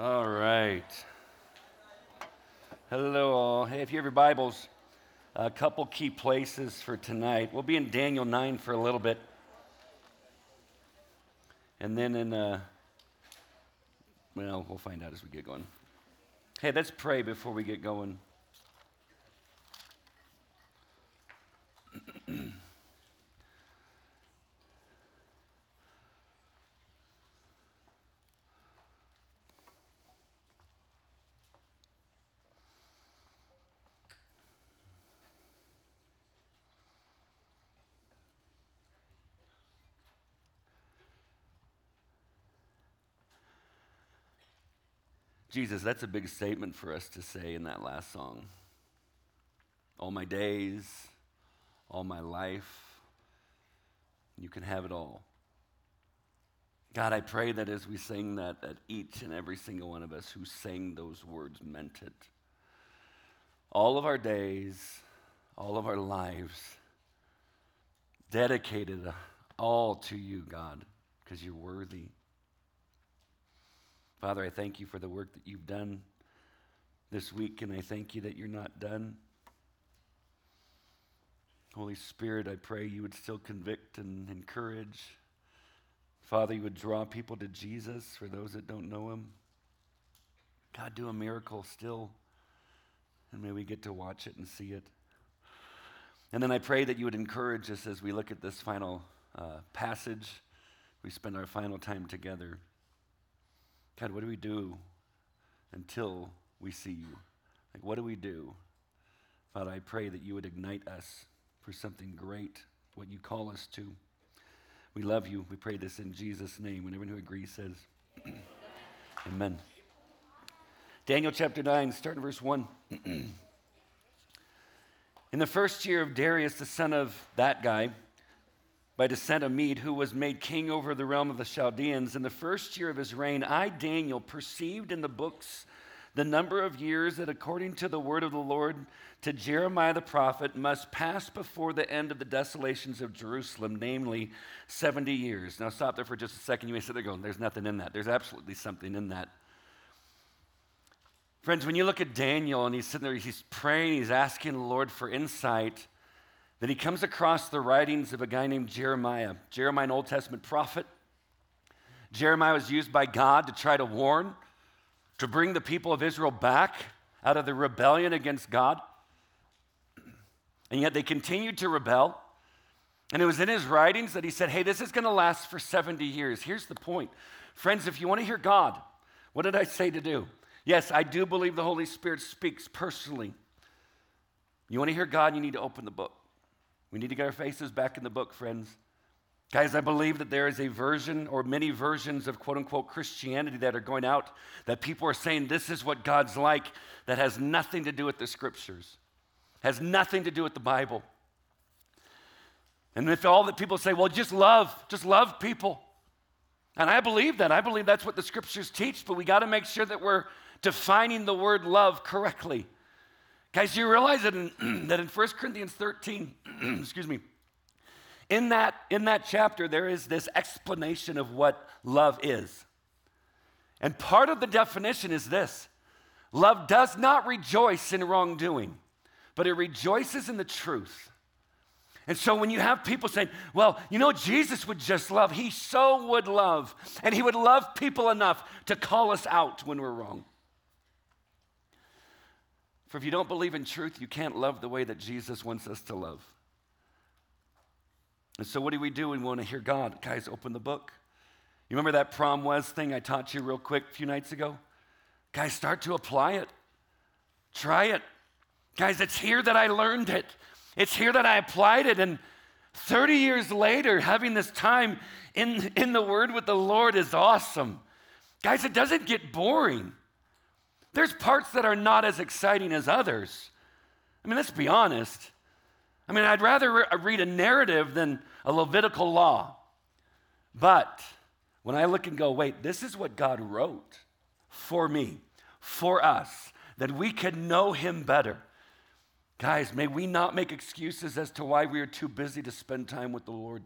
All right. Hello, all. Hey, if you have your Bibles, a couple key places for tonight. We'll be in Daniel 9 for a little bit. And then in, uh, well, we'll find out as we get going. Hey, let's pray before we get going. Jesus, that's a big statement for us to say in that last song. All my days, all my life, you can have it all. God, I pray that as we sing that, that each and every single one of us who sang those words meant it. All of our days, all of our lives, dedicated all to you, God, because you're worthy. Father, I thank you for the work that you've done this week, and I thank you that you're not done. Holy Spirit, I pray you would still convict and encourage. Father, you would draw people to Jesus for those that don't know him. God, do a miracle still, and may we get to watch it and see it. And then I pray that you would encourage us as we look at this final uh, passage. We spend our final time together. God, what do we do until we see you? Like, what do we do? Father, I pray that you would ignite us for something great, what you call us to. We love you. We pray this in Jesus' name. And everyone who agrees says, Amen. Daniel chapter 9, starting verse 1. in the first year of Darius, the son of that guy, by descent of Mede, who was made king over the realm of the Chaldeans. In the first year of his reign, I, Daniel, perceived in the books the number of years that, according to the word of the Lord to Jeremiah the prophet, must pass before the end of the desolations of Jerusalem, namely 70 years. Now, stop there for just a second. You may sit there going, There's nothing in that. There's absolutely something in that. Friends, when you look at Daniel and he's sitting there, he's praying, he's asking the Lord for insight. Then he comes across the writings of a guy named Jeremiah. Jeremiah, an Old Testament prophet. Jeremiah was used by God to try to warn, to bring the people of Israel back out of the rebellion against God. And yet they continued to rebel. And it was in his writings that he said, Hey, this is going to last for 70 years. Here's the point. Friends, if you want to hear God, what did I say to do? Yes, I do believe the Holy Spirit speaks personally. You want to hear God, you need to open the book. We need to get our faces back in the book, friends. Guys, I believe that there is a version or many versions of quote unquote Christianity that are going out that people are saying this is what God's like that has nothing to do with the scriptures, has nothing to do with the Bible. And if all that people say, well, just love, just love people. And I believe that. I believe that's what the scriptures teach, but we got to make sure that we're defining the word love correctly. Guys, you realize that in, that in 1 Corinthians 13, excuse me, in that, in that chapter, there is this explanation of what love is. And part of the definition is this love does not rejoice in wrongdoing, but it rejoices in the truth. And so when you have people saying, well, you know, Jesus would just love, he so would love, and he would love people enough to call us out when we're wrong. For if you don't believe in truth, you can't love the way that Jesus wants us to love. And so, what do we do when we want to hear God? Guys, open the book. You remember that prom was thing I taught you real quick a few nights ago? Guys, start to apply it. Try it. Guys, it's here that I learned it. It's here that I applied it. And 30 years later, having this time in, in the Word with the Lord is awesome. Guys, it doesn't get boring. There's parts that are not as exciting as others. I mean, let's be honest. I mean, I'd rather re- read a narrative than a Levitical law. But when I look and go, wait, this is what God wrote for me, for us, that we can know Him better. Guys, may we not make excuses as to why we are too busy to spend time with the Lord.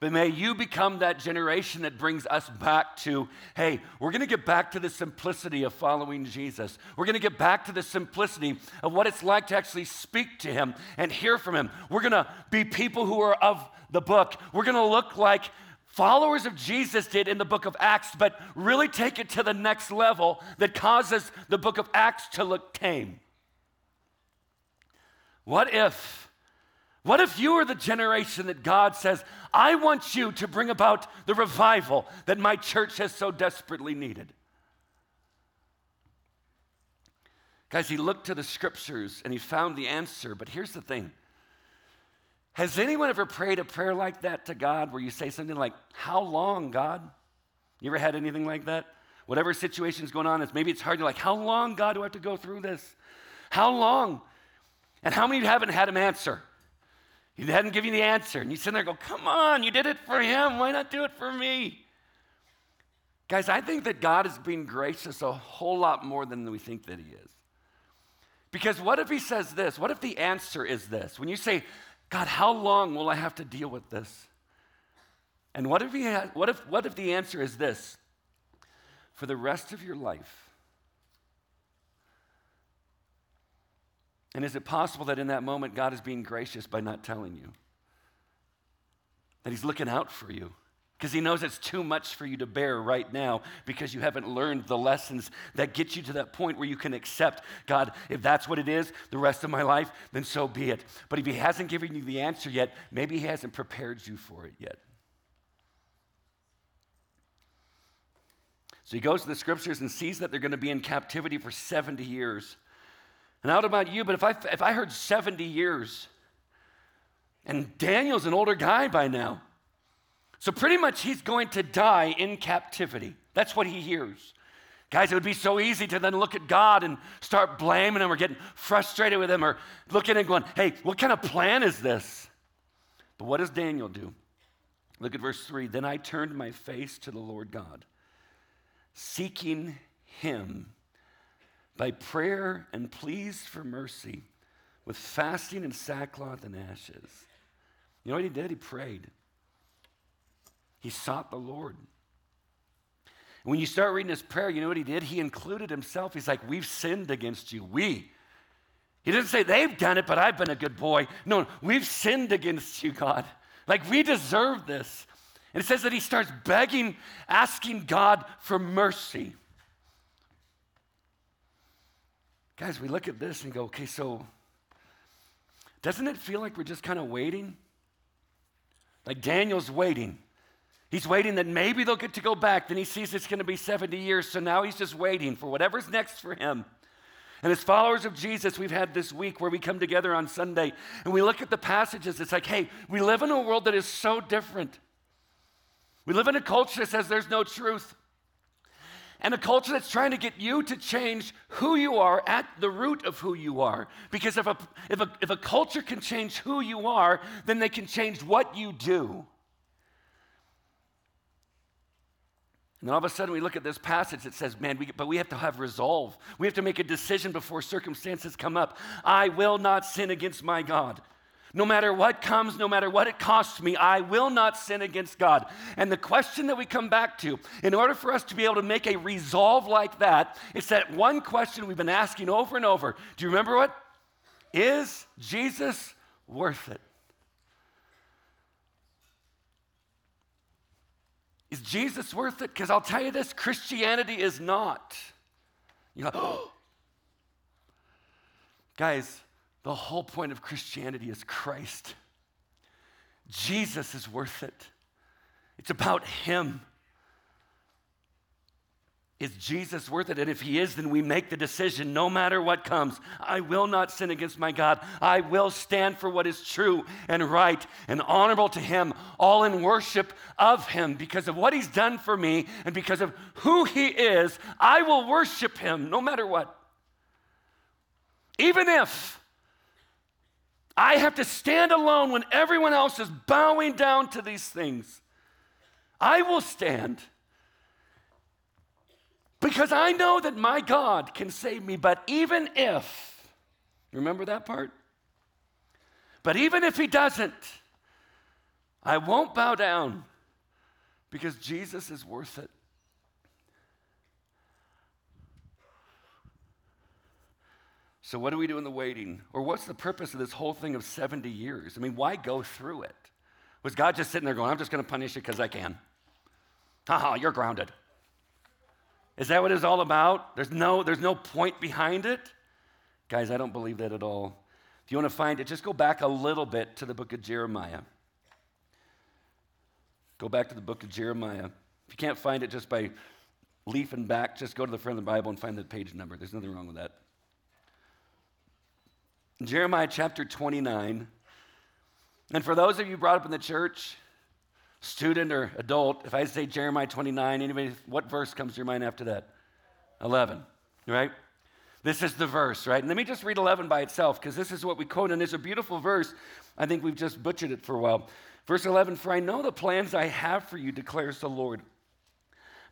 But may you become that generation that brings us back to, hey, we're going to get back to the simplicity of following Jesus. We're going to get back to the simplicity of what it's like to actually speak to him and hear from him. We're going to be people who are of the book. We're going to look like followers of Jesus did in the book of Acts, but really take it to the next level that causes the book of Acts to look tame. What if? What if you are the generation that God says, I want you to bring about the revival that my church has so desperately needed? Guys, he looked to the scriptures and he found the answer, but here's the thing. Has anyone ever prayed a prayer like that to God where you say something like, How long, God? You ever had anything like that? Whatever situation's going on, it's, maybe it's hard. You're like, How long, God, do I have to go through this? How long? And how many of you haven't had him answer? He hadn't given you the answer. And you sit there and go, Come on, you did it for him. Why not do it for me? Guys, I think that God is being gracious a whole lot more than we think that he is. Because what if he says this? What if the answer is this? When you say, God, how long will I have to deal with this? And what if, he ha- what if, what if the answer is this? For the rest of your life, And is it possible that in that moment God is being gracious by not telling you? That He's looking out for you because He knows it's too much for you to bear right now because you haven't learned the lessons that get you to that point where you can accept God, if that's what it is the rest of my life, then so be it. But if He hasn't given you the answer yet, maybe He hasn't prepared you for it yet. So he goes to the scriptures and sees that they're going to be in captivity for 70 years. And I don't know about you, but if I, if I heard 70 years, and Daniel's an older guy by now, so pretty much he's going to die in captivity. That's what he hears. Guys, it would be so easy to then look at God and start blaming him or getting frustrated with him or looking and going, hey, what kind of plan is this? But what does Daniel do? Look at verse 3. Then I turned my face to the Lord God, seeking him by prayer and pleas for mercy with fasting and sackcloth and ashes. You know what he did? He prayed. He sought the Lord. And when you start reading his prayer, you know what he did? He included himself. He's like, We've sinned against you. We. He didn't say they've done it, but I've been a good boy. No, we've sinned against you, God. Like we deserve this. And it says that he starts begging, asking God for mercy. Guys, we look at this and go, okay, so doesn't it feel like we're just kind of waiting? Like Daniel's waiting. He's waiting that maybe they'll get to go back. Then he sees it's going to be 70 years. So now he's just waiting for whatever's next for him. And as followers of Jesus, we've had this week where we come together on Sunday and we look at the passages. It's like, hey, we live in a world that is so different. We live in a culture that says there's no truth and a culture that's trying to get you to change who you are at the root of who you are. Because if a, if a, if a culture can change who you are, then they can change what you do. And then all of a sudden we look at this passage that says, man, we, but we have to have resolve. We have to make a decision before circumstances come up. I will not sin against my God. No matter what comes, no matter what it costs me, I will not sin against God. And the question that we come back to, in order for us to be able to make a resolve like that, it's that one question we've been asking over and over. Do you remember what? Is Jesus worth it? Is Jesus worth it? Because I'll tell you this Christianity is not. You know, oh. guys, the whole point of Christianity is Christ. Jesus is worth it. It's about Him. Is Jesus worth it? And if He is, then we make the decision no matter what comes. I will not sin against my God. I will stand for what is true and right and honorable to Him, all in worship of Him. Because of what He's done for me and because of who He is, I will worship Him no matter what. Even if I have to stand alone when everyone else is bowing down to these things. I will stand because I know that my God can save me. But even if, remember that part? But even if He doesn't, I won't bow down because Jesus is worth it. So, what do we do in the waiting? Or what's the purpose of this whole thing of 70 years? I mean, why go through it? Was God just sitting there going, I'm just going to punish you because I can? Haha, you're grounded. Is that what it's all about? There's no, there's no point behind it? Guys, I don't believe that at all. If you want to find it, just go back a little bit to the book of Jeremiah. Go back to the book of Jeremiah. If you can't find it just by leafing back, just go to the front of the Bible and find the page number. There's nothing wrong with that. Jeremiah chapter 29. And for those of you brought up in the church, student or adult, if I say Jeremiah 29, anybody, what verse comes to your mind after that? 11, right? This is the verse, right? And let me just read 11 by itself because this is what we quote, and it's a beautiful verse. I think we've just butchered it for a while. Verse 11 For I know the plans I have for you, declares the Lord.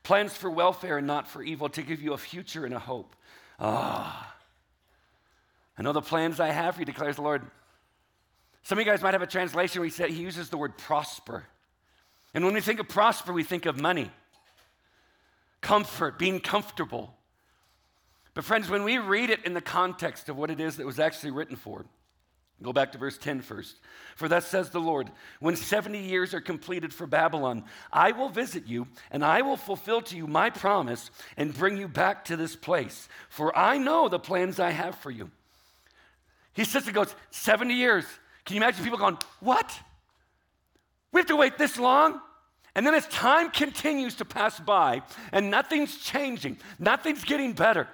Plans for welfare and not for evil, to give you a future and a hope. Ah. I know the plans I have for you, declares the Lord. Some of you guys might have a translation where he, said, he uses the word prosper. And when we think of prosper, we think of money, comfort, being comfortable. But, friends, when we read it in the context of what it is that was actually written for, go back to verse 10 first. For thus says the Lord, when 70 years are completed for Babylon, I will visit you, and I will fulfill to you my promise and bring you back to this place. For I know the plans I have for you. He sits and goes, 70 years. Can you imagine people going, What? We have to wait this long? And then as time continues to pass by and nothing's changing, nothing's getting better,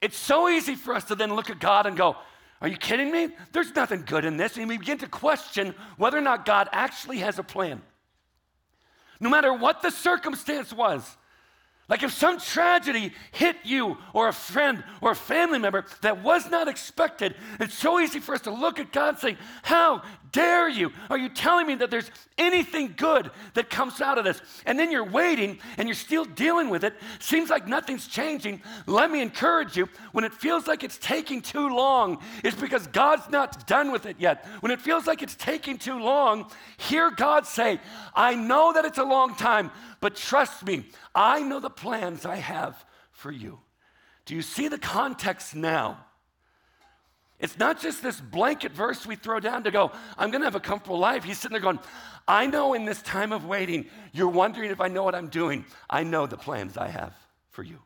it's so easy for us to then look at God and go, Are you kidding me? There's nothing good in this. And we begin to question whether or not God actually has a plan. No matter what the circumstance was, like if some tragedy hit you or a friend or a family member that was not expected, it's so easy for us to look at God and say, How dare you? Are you telling me that there's anything good that comes out of this? And then you're waiting and you're still dealing with it. Seems like nothing's changing. Let me encourage you when it feels like it's taking too long, it's because God's not done with it yet. When it feels like it's taking too long, hear God say, I know that it's a long time, but trust me, I know the plans I have for you. Do you see the context now? It's not just this blanket verse we throw down to go, I'm going to have a comfortable life. He's sitting there going, I know in this time of waiting, you're wondering if I know what I'm doing. I know the plans I have for you.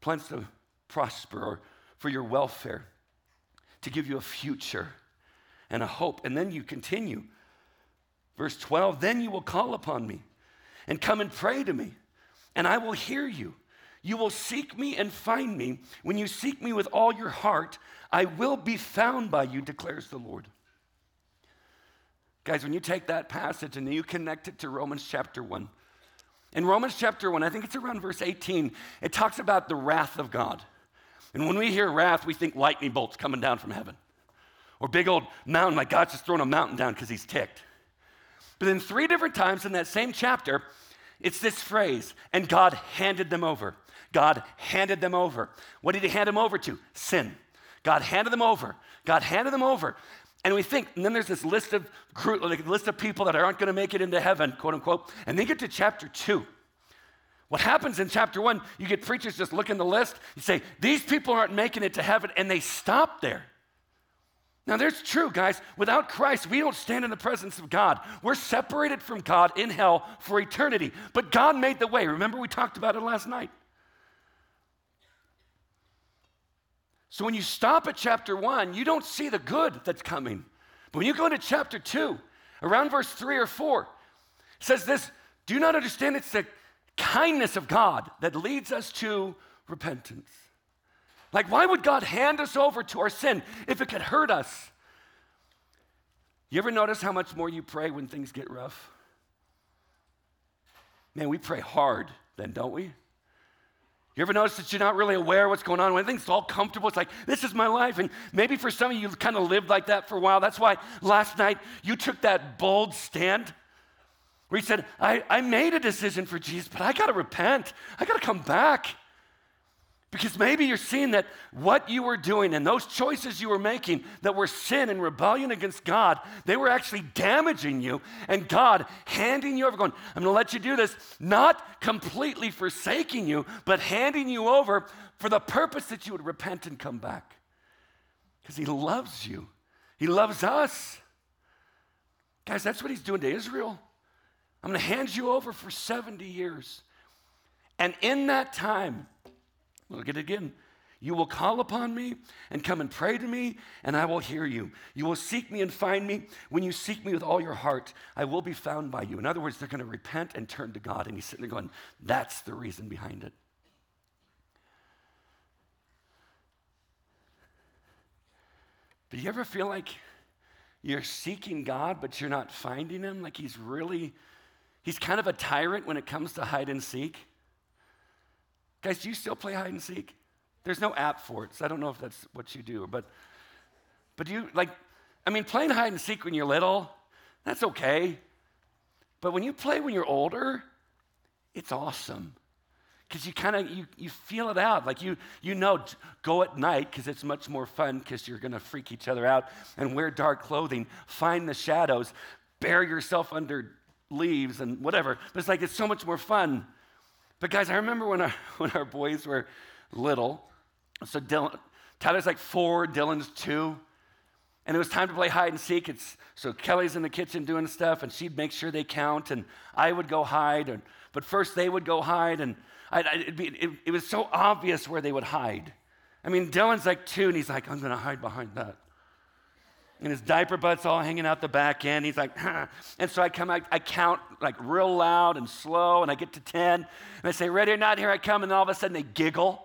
Plans to prosper or for your welfare, to give you a future and a hope. And then you continue. Verse 12, then you will call upon me and come and pray to me, and I will hear you. You will seek me and find me. When you seek me with all your heart, I will be found by you, declares the Lord. Guys, when you take that passage and you connect it to Romans chapter 1, in Romans chapter 1, I think it's around verse 18, it talks about the wrath of God. And when we hear wrath, we think lightning bolts coming down from heaven. Or big old mountain, like God's just throwing a mountain down because he's ticked. But then, three different times in that same chapter, it's this phrase, and God handed them over. God handed them over. What did he hand them over to? Sin. God handed them over. God handed them over. And we think, and then there's this list of group, like list of people that aren't going to make it into heaven, quote unquote. And then get to chapter two. What happens in chapter one, you get preachers just looking the list, you say, these people aren't making it to heaven, and they stop there. Now, there's true, guys. Without Christ, we don't stand in the presence of God. We're separated from God in hell for eternity. But God made the way. Remember, we talked about it last night. So when you stop at chapter one, you don't see the good that's coming. But when you go into chapter two, around verse three or four, says this Do you not understand it's the kindness of God that leads us to repentance? Like, why would God hand us over to our sin if it could hurt us? You ever notice how much more you pray when things get rough? Man, we pray hard then, don't we? You ever notice that you're not really aware of what's going on? When things all comfortable, it's like, this is my life. And maybe for some of you, you kind of lived like that for a while. That's why last night you took that bold stand where you said, I, I made a decision for Jesus, but I got to repent. I got to come back. Because maybe you're seeing that what you were doing and those choices you were making that were sin and rebellion against God, they were actually damaging you. And God handing you over, going, I'm to let you do this, not completely forsaking you, but handing you over for the purpose that you would repent and come back. Because He loves you, He loves us. Guys, that's what He's doing to Israel. I'm to hand you over for 70 years. And in that time, Look at it again. You will call upon me and come and pray to me, and I will hear you. You will seek me and find me. When you seek me with all your heart, I will be found by you. In other words, they're going to repent and turn to God. And he's sitting there going, That's the reason behind it. Do you ever feel like you're seeking God, but you're not finding him? Like he's really, he's kind of a tyrant when it comes to hide and seek? Guys, do you still play hide and seek? There's no app for it, so I don't know if that's what you do. But, but do you, like, I mean, playing hide and seek when you're little, that's okay. But when you play when you're older, it's awesome. Because you kind of, you, you feel it out. Like you, you know, go at night because it's much more fun because you're going to freak each other out and wear dark clothing, find the shadows, bury yourself under leaves and whatever. But it's like, it's so much more fun but guys, I remember when our, when our boys were little. So Dylan, Tyler's like four, Dylan's two. And it was time to play hide and seek. It's, so Kelly's in the kitchen doing stuff, and she'd make sure they count, and I would go hide. And, but first they would go hide, and I, be, it, it was so obvious where they would hide. I mean, Dylan's like two, and he's like, I'm going to hide behind that and his diaper butt's all hanging out the back end. He's like, huh. And so I come, I, I, count like real loud and slow, and I get to 10, and I say, ready or not, here I come, and all of a sudden they giggle.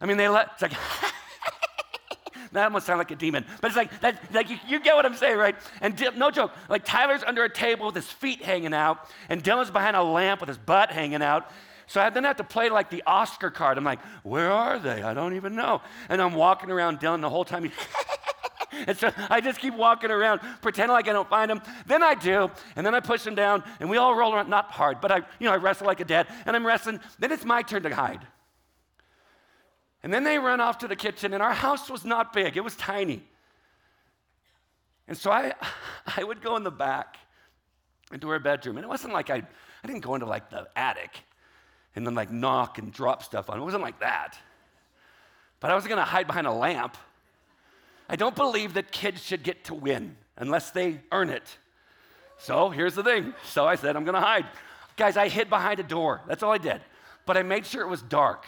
I mean, they let, it's like, that almost sounds like a demon, but it's like, that, like you, you get what I'm saying, right? And no joke, like Tyler's under a table with his feet hanging out, and Dylan's behind a lamp with his butt hanging out. So I then have to play like the Oscar card. I'm like, where are they? I don't even know. And I'm walking around Dylan the whole time. And so I just keep walking around, pretending like I don't find him. Then I do, and then I push him down, and we all roll around, not hard, but I, you know, I wrestle like a dad, and I'm wrestling. Then it's my turn to hide. And then they run off to the kitchen, and our house was not big, it was tiny. And so I, I would go in the back into her bedroom, and it wasn't like I, I didn't go into like the attic and then like knock and drop stuff on. It wasn't like that. But I wasn't gonna hide behind a lamp I don't believe that kids should get to win unless they earn it. So here's the thing. So I said, I'm going to hide. Guys, I hid behind a door. That's all I did. But I made sure it was dark.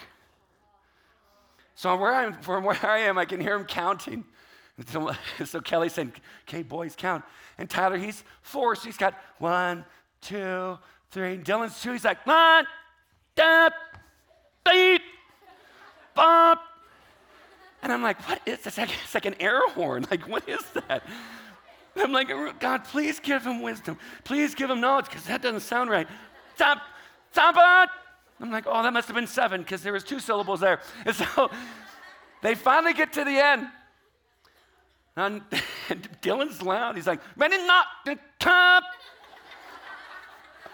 So where I'm, from where I am, I can hear him counting. So, so Kelly said, okay, boys, count. And Tyler, he's four, so he's got one, two, three. And Dylan's two, he's like, one, two, three, bump, and I'm like, what is this? It's like an air horn. Like, what is that? I'm like, God, please give him wisdom. Please give him knowledge, because that doesn't sound right. Stop, stop it. I'm like, oh, that must have been seven, because there was two syllables there. And so they finally get to the end. And, Dylan's loud. He's like, ready not the come.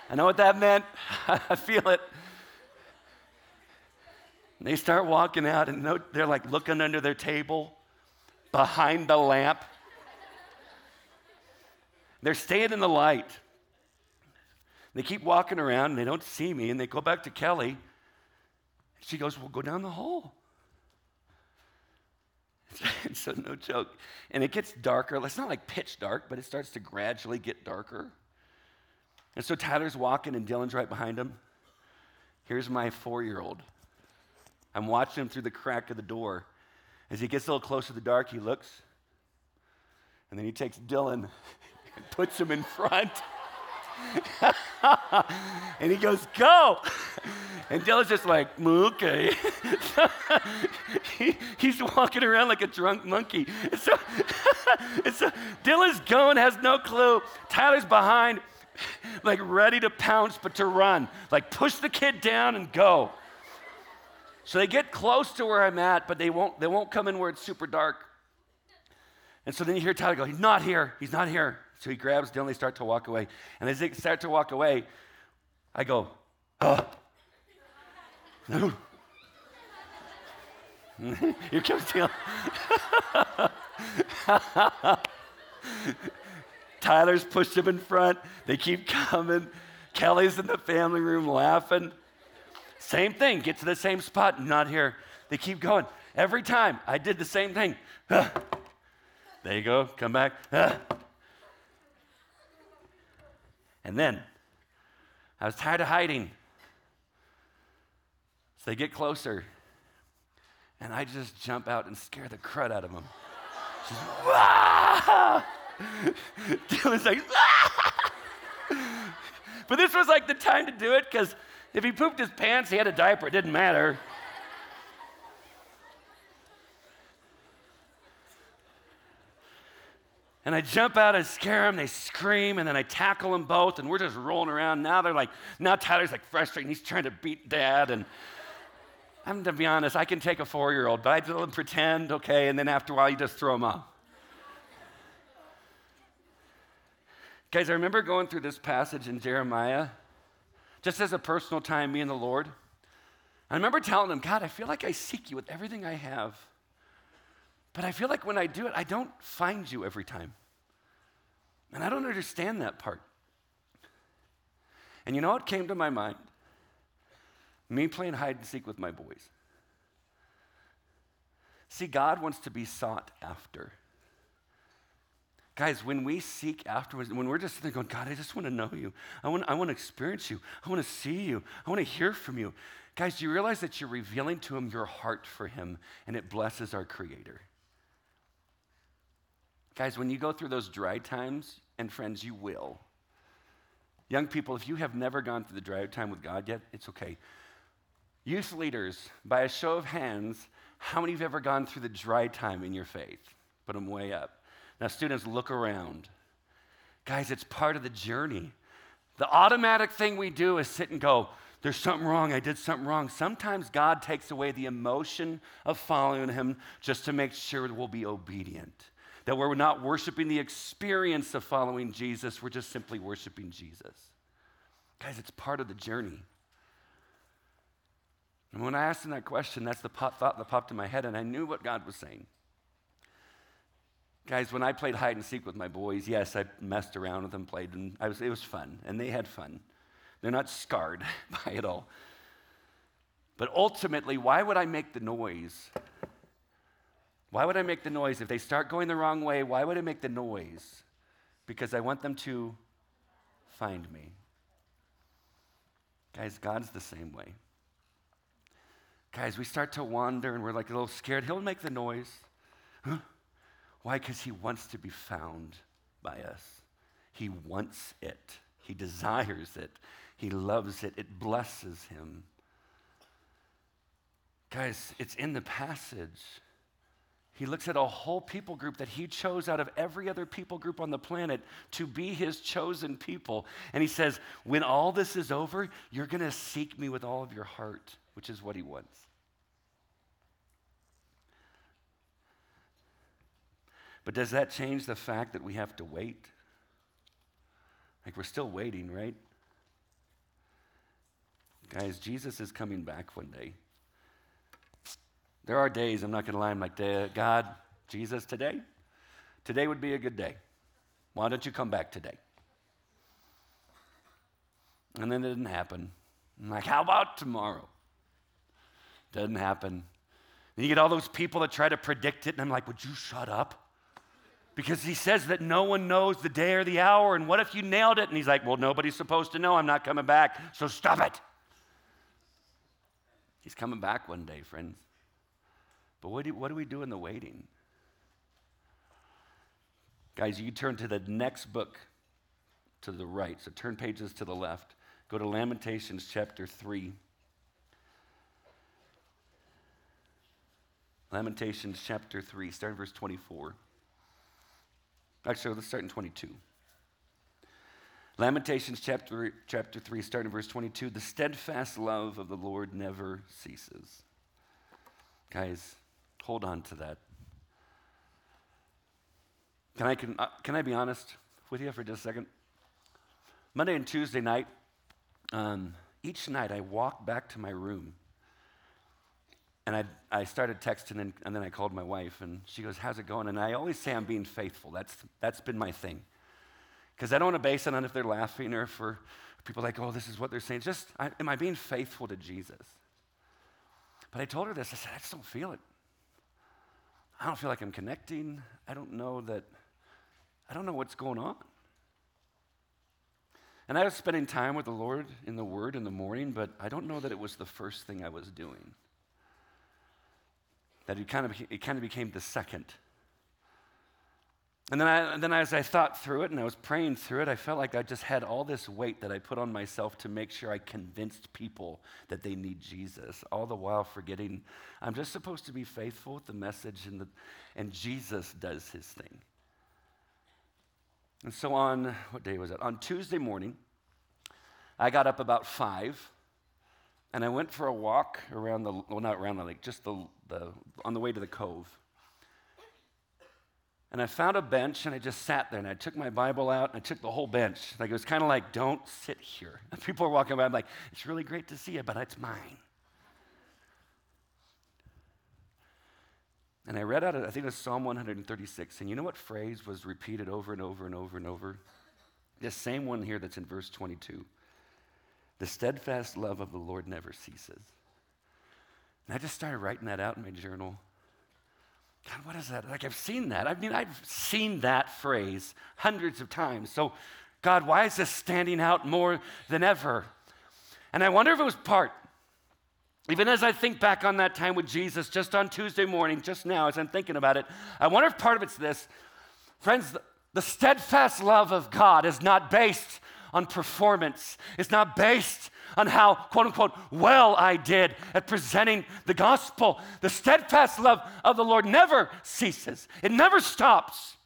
I know what that meant. I feel it. And they start walking out, and they're like looking under their table, behind the lamp. They're staying in the light. They keep walking around, and they don't see me, and they go back to Kelly. She goes, Well, go down the hall. so, no joke. And it gets darker. It's not like pitch dark, but it starts to gradually get darker. And so Tyler's walking, and Dylan's right behind him. Here's my four year old. I'm watching him through the crack of the door. As he gets a little closer to the dark, he looks, and then he takes Dylan and puts him in front. and he goes, Go! And Dylan's just like, Okay. he, he's walking around like a drunk monkey. And so, and so Dylan's going, has no clue. Tyler's behind, like ready to pounce, but to run. Like, push the kid down and go. So they get close to where I'm at, but they won't, they won't come in where it's super dark. And so then you hear Tyler go, He's not here. He's not here. So he grabs Dylan, they start to walk away. And as they start to walk away, I go, Oh. Uh. No. Here comes Taylor. Tyler's pushed him in front. They keep coming. Kelly's in the family room laughing. Same thing, get to the same spot, not here. They keep going. Every time I did the same thing. there you go, come back. and then I was tired of hiding. So they get closer, and I just jump out and scare the crud out of them. Just, Dylan's like, but this was like the time to do it because if he pooped his pants, he had a diaper, it didn't matter. And I jump out, I scare them, they scream, and then I tackle them both, and we're just rolling around. Now they're like, now Tyler's like frustrated, he's trying to beat dad. And I'm to be honest, I can take a four year old, but I just pretend, okay, and then after a while, you just throw them off. Guys, I remember going through this passage in Jeremiah, just as a personal time, me and the Lord. I remember telling him, God, I feel like I seek you with everything I have. But I feel like when I do it, I don't find you every time. And I don't understand that part. And you know what came to my mind? Me playing hide and seek with my boys. See, God wants to be sought after. Guys, when we seek afterwards, when we're just sitting there going, God, I just want to know you. I want, I want to experience you. I want to see you. I want to hear from you. Guys, do you realize that you're revealing to him your heart for him and it blesses our Creator? Guys, when you go through those dry times, and friends, you will. Young people, if you have never gone through the dry time with God yet, it's okay. Youth leaders, by a show of hands, how many have ever gone through the dry time in your faith? Put them way up. Now, students, look around. Guys, it's part of the journey. The automatic thing we do is sit and go, there's something wrong. I did something wrong. Sometimes God takes away the emotion of following Him just to make sure we'll be obedient. That we're not worshiping the experience of following Jesus, we're just simply worshiping Jesus. Guys, it's part of the journey. And when I asked him that question, that's the thought that popped in my head, and I knew what God was saying. Guys, when I played hide and seek with my boys, yes, I messed around with them, played, and was, it was fun, and they had fun. They're not scarred by it all. But ultimately, why would I make the noise? Why would I make the noise? If they start going the wrong way, why would I make the noise? Because I want them to find me. Guys, God's the same way. Guys, we start to wander and we're like a little scared. He'll make the noise. Huh? Why? Because he wants to be found by us. He wants it, he desires it, he loves it, it blesses him. Guys, it's in the passage. He looks at a whole people group that he chose out of every other people group on the planet to be his chosen people. And he says, When all this is over, you're going to seek me with all of your heart, which is what he wants. But does that change the fact that we have to wait? Like we're still waiting, right? Guys, Jesus is coming back one day. There are days, I'm not going to lie, I'm like, God, Jesus, today? Today would be a good day. Why don't you come back today? And then it didn't happen. I'm like, how about tomorrow? Doesn't happen. And you get all those people that try to predict it, and I'm like, would you shut up? Because he says that no one knows the day or the hour. And what if you nailed it? And he's like, Well, nobody's supposed to know. I'm not coming back. So stop it. He's coming back one day, friends. But what do, what do we do in the waiting? Guys, you turn to the next book to the right. So turn pages to the left. Go to Lamentations chapter 3. Lamentations chapter 3, start verse 24. Actually, let's start in 22. Lamentations chapter, chapter 3, starting verse 22. The steadfast love of the Lord never ceases. Guys, hold on to that. Can I, can, uh, can I be honest with you for just a second? Monday and Tuesday night, um, each night I walk back to my room and I, I started texting, and, and then I called my wife, and she goes, How's it going? And I always say I'm being faithful. That's, that's been my thing. Because I don't want to base it on if they're laughing or for people like, Oh, this is what they're saying. Just, I, am I being faithful to Jesus? But I told her this. I said, I just don't feel it. I don't feel like I'm connecting. I don't know that, I don't know what's going on. And I was spending time with the Lord in the Word in the morning, but I don't know that it was the first thing I was doing that it kind of, it kind of became the second. And then, I, and then as I thought through it and I was praying through it, I felt like I just had all this weight that I put on myself to make sure I convinced people that they need Jesus, all the while forgetting I'm just supposed to be faithful with the message, and, the, and Jesus does his thing. And so on, what day was it? On Tuesday morning, I got up about five and I went for a walk around the, well, not around the lake, just the, the, on the way to the cove. And I found a bench and I just sat there and I took my Bible out and I took the whole bench. Like it was kind of like, don't sit here. And people are walking by, I'm like, it's really great to see you, but it's mine. And I read out, I think it was Psalm 136. And you know what phrase was repeated over and over and over and over? This same one here that's in verse 22. The steadfast love of the Lord never ceases. And I just started writing that out in my journal. God, what is that? Like, I've seen that. I mean, I've seen that phrase hundreds of times. So, God, why is this standing out more than ever? And I wonder if it was part, even as I think back on that time with Jesus just on Tuesday morning, just now, as I'm thinking about it, I wonder if part of it's this. Friends, the steadfast love of God is not based on performance. It's not based on how, quote unquote, well I did at presenting the gospel. The steadfast love of the Lord never ceases, it never stops.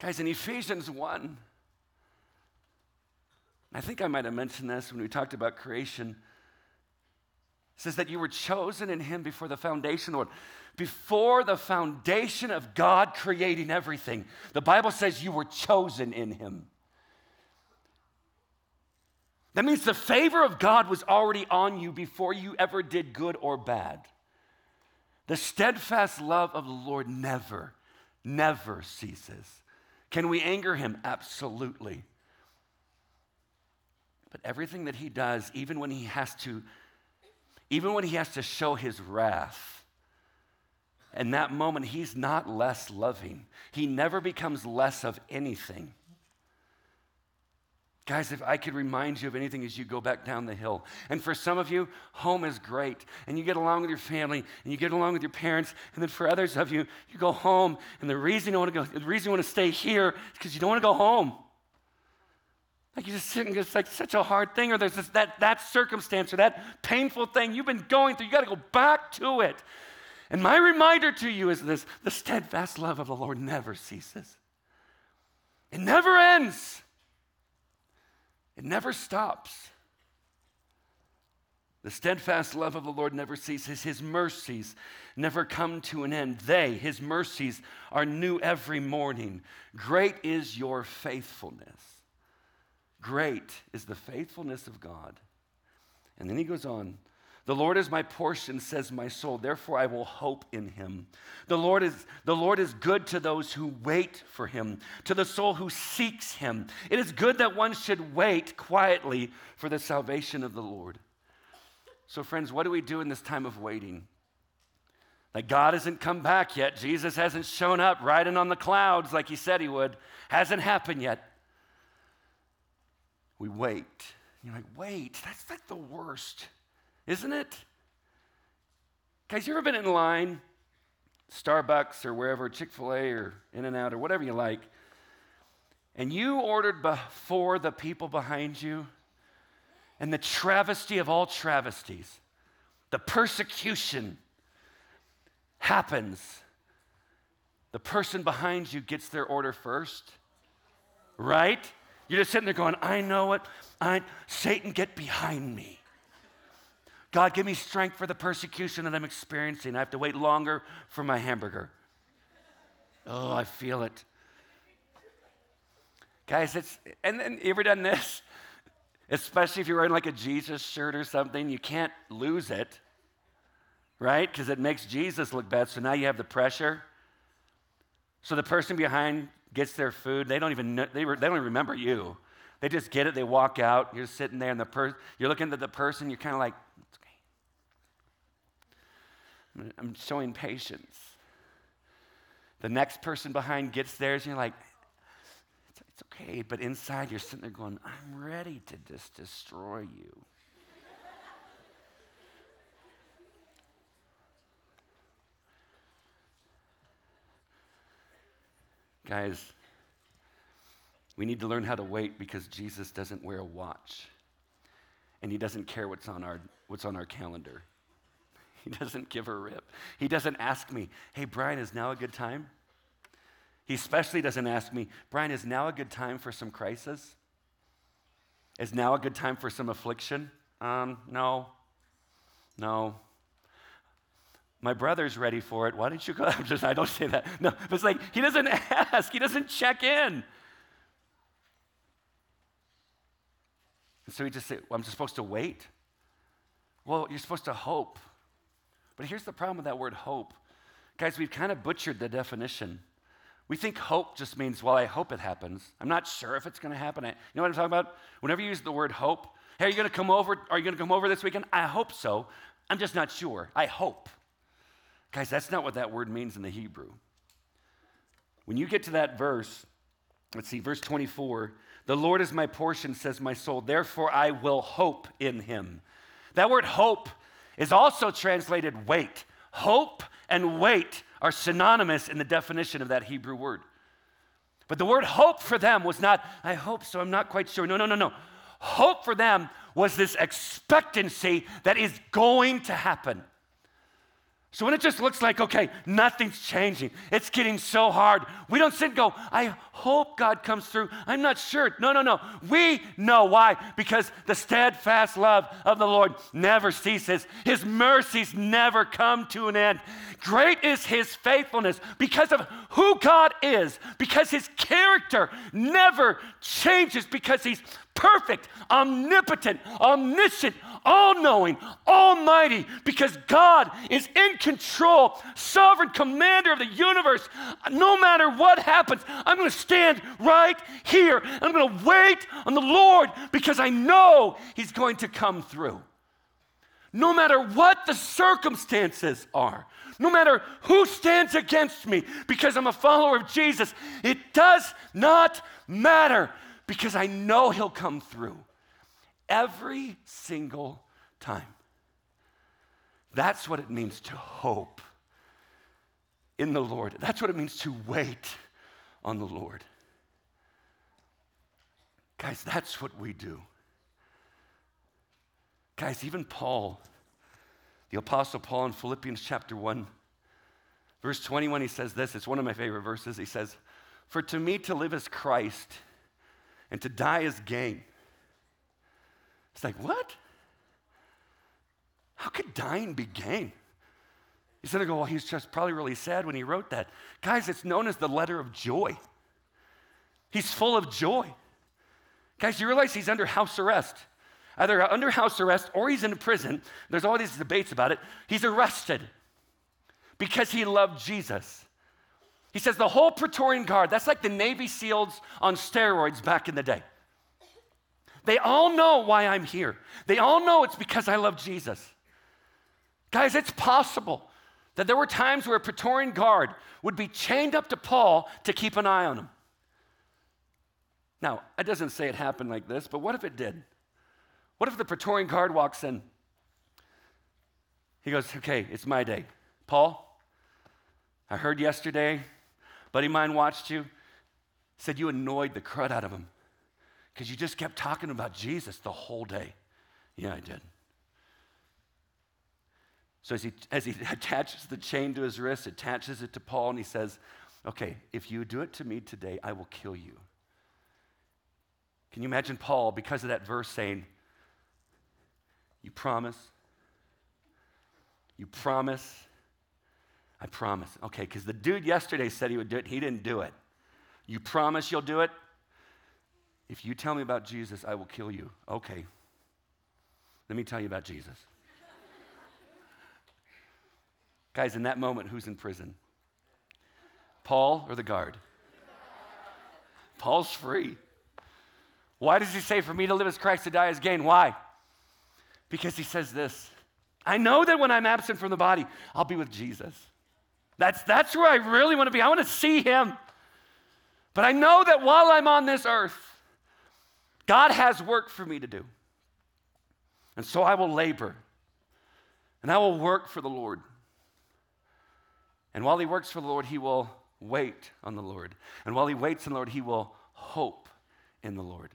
Guys, in Ephesians 1, I think I might have mentioned this when we talked about creation. It says that you were chosen in him before the foundation of the world before the foundation of God creating everything. The Bible says you were chosen in Him. That means the favor of God was already on you before you ever did good or bad. The steadfast love of the Lord never, never ceases. Can we anger Him? Absolutely. But everything that He does, even when He has to, even when He has to show His wrath, in that moment, he's not less loving. He never becomes less of anything. Guys, if I could remind you of anything as you go back down the hill. And for some of you, home is great. And you get along with your family and you get along with your parents. And then for others of you, you go home. And the reason you want to go, the reason you want to stay here is because you don't want to go home. Like you just sitting, it's like such a hard thing, or there's this, that, that circumstance or that painful thing you've been going through. You got to go back to it. And my reminder to you is this the steadfast love of the Lord never ceases, it never ends, it never stops. The steadfast love of the Lord never ceases. His mercies never come to an end. They, His mercies, are new every morning. Great is your faithfulness. Great is the faithfulness of God. And then He goes on the Lord is my portion, says my soul. Therefore, I will hope in him. The Lord, is, the Lord is good to those who wait for him, to the soul who seeks him. It is good that one should wait quietly for the salvation of the Lord. So, friends, what do we do in this time of waiting? Like God hasn't come back yet. Jesus hasn't shown up riding on the clouds like he said he would. Hasn't happened yet. We wait. You're like, wait, that's like the worst isn't it? Guys, you ever been in line, Starbucks or wherever, Chick fil A or In N Out or whatever you like, and you ordered before the people behind you? And the travesty of all travesties, the persecution happens. The person behind you gets their order first, right? You're just sitting there going, I know it. I, Satan, get behind me. God, give me strength for the persecution that I'm experiencing. I have to wait longer for my hamburger. Oh, I feel it. Guys, it's, and then you ever done this? Especially if you're wearing like a Jesus shirt or something, you can't lose it, right? Because it makes Jesus look bad. So now you have the pressure. So the person behind gets their food. They don't even know, they, re, they don't even remember you. They just get it. They walk out. You're sitting there, and the per- you're looking at the person. You're kind of like, okay. I'm showing patience. The next person behind gets theirs, and you're like, it's, it's okay. But inside, you're sitting there going, I'm ready to just destroy you. Guys, we need to learn how to wait because Jesus doesn't wear a watch. And he doesn't care what's on our, what's on our calendar. He doesn't give a rip. He doesn't ask me, hey, Brian, is now a good time? He especially doesn't ask me, Brian, is now a good time for some crisis? Is now a good time for some affliction? Um, no. No. My brother's ready for it. Why don't you go? I'm just, I don't say that. No, but it's like he doesn't ask, he doesn't check in. And so he just said, well, I'm just supposed to wait. Well, you're supposed to hope. But here's the problem with that word hope. Guys, we've kind of butchered the definition. We think hope just means, well, I hope it happens. I'm not sure if it's going to happen. you know what I'm talking about? Whenever you use the word hope, hey, are you going to come over? Are you going to come over this weekend? I hope so. I'm just not sure. I hope. Guys, that's not what that word means in the Hebrew. When you get to that verse, let's see, verse 24, the Lord is my portion, says my soul, therefore I will hope in him. That word hope is also translated wait. Hope and wait are synonymous in the definition of that Hebrew word. But the word hope for them was not, I hope so, I'm not quite sure. No, no, no, no. Hope for them was this expectancy that is going to happen. So when it just looks like, okay, nothing's changing, it's getting so hard, we don't sit and go, I hope God comes through. I'm not sure. No, no, no. We know why. Because the steadfast love of the Lord never ceases, His mercies never come to an end. Great is His faithfulness because of who God is, because His character never changes, because He's perfect, omnipotent, omniscient, all knowing, almighty, because God is in control, sovereign commander of the universe. No matter what happens, I'm going to stand right here. And I'm going to wait on the Lord because I know He's going to come through. No matter what the circumstances are, no matter who stands against me, because I'm a follower of Jesus, it does not matter because I know He'll come through every single time. That's what it means to hope in the Lord. That's what it means to wait on the Lord. Guys, that's what we do. Guys, even Paul, the Apostle Paul in Philippians chapter 1, verse 21, he says this. It's one of my favorite verses. He says, For to me to live is Christ, and to die is gain. It's like, what? How could dying be gain? He's going to go, well, he's just probably really sad when he wrote that. Guys, it's known as the letter of joy. He's full of joy. Guys, you realize he's under house arrest. Either under house arrest or he's in prison. There's all these debates about it. He's arrested because he loved Jesus. He says the whole Praetorian Guard, that's like the Navy SEALs on steroids back in the day. They all know why I'm here. They all know it's because I love Jesus. Guys, it's possible that there were times where a Praetorian Guard would be chained up to Paul to keep an eye on him. Now, it doesn't say it happened like this, but what if it did? What if the Praetorian Guard walks in? He goes, Okay, it's my day. Paul, I heard yesterday, buddy mine watched you, said you annoyed the crud out of him because you just kept talking about Jesus the whole day. Yeah, I did. So as he, as he attaches the chain to his wrist, attaches it to Paul, and he says, Okay, if you do it to me today, I will kill you. Can you imagine Paul, because of that verse, saying, You promise? You promise? I promise. Okay, because the dude yesterday said he would do it, he didn't do it. You promise you'll do it? If you tell me about Jesus, I will kill you. Okay. Let me tell you about Jesus. Guys, in that moment, who's in prison? Paul or the guard? Paul's free. Why does he say, For me to live as Christ, to die as gain? Why? Because he says this I know that when I'm absent from the body, I'll be with Jesus. That's, that's where I really want to be. I want to see him. But I know that while I'm on this earth, God has work for me to do. And so I will labor and I will work for the Lord. And while he works for the Lord, he will wait on the Lord. And while he waits on the Lord, he will hope in the Lord.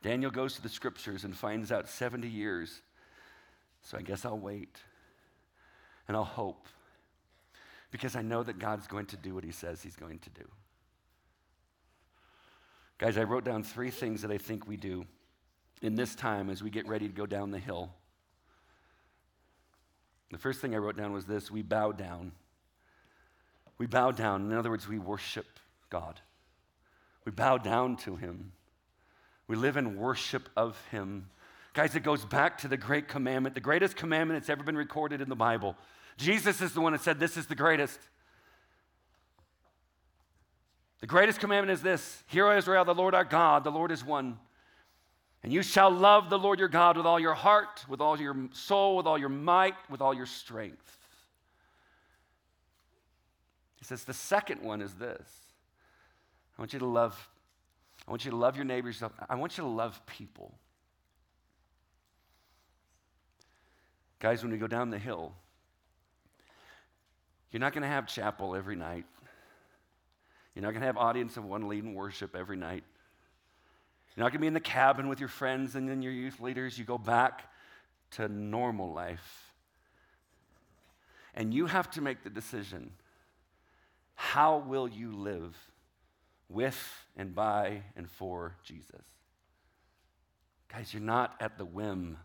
Daniel goes to the scriptures and finds out 70 years. So I guess I'll wait and I'll hope because I know that God's going to do what he says he's going to do. Guys, I wrote down three things that I think we do in this time as we get ready to go down the hill. The first thing I wrote down was this we bow down. We bow down. In other words, we worship God. We bow down to Him. We live in worship of Him. Guys, it goes back to the great commandment, the greatest commandment that's ever been recorded in the Bible. Jesus is the one that said, This is the greatest. The greatest commandment is this Hear, O Israel, the Lord our God, the Lord is one. And you shall love the Lord your God with all your heart, with all your soul, with all your might, with all your strength. He says, The second one is this I want you to love I want you to love your neighbors. I want you to love people. Guys, when we go down the hill, you're not going to have chapel every night. You're not going to have audience of one leading worship every night. You're not going to be in the cabin with your friends and then your youth leaders. You go back to normal life. And you have to make the decision how will you live with and by and for Jesus. Guys, you're not at the whim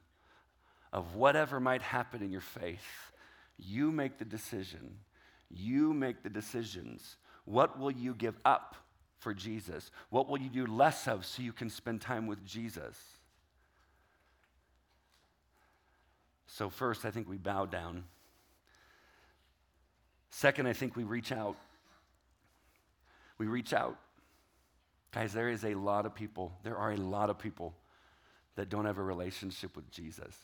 of whatever might happen in your faith. You make the decision. You make the decisions. What will you give up for Jesus? What will you do less of so you can spend time with Jesus? So, first, I think we bow down. Second, I think we reach out. We reach out. Guys, there is a lot of people, there are a lot of people that don't have a relationship with Jesus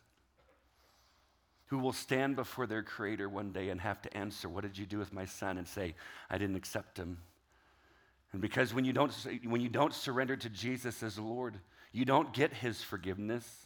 who will stand before their creator one day and have to answer, What did you do with my son? and say, I didn't accept him. And because when you don't, when you don't surrender to Jesus as Lord, you don't get his forgiveness.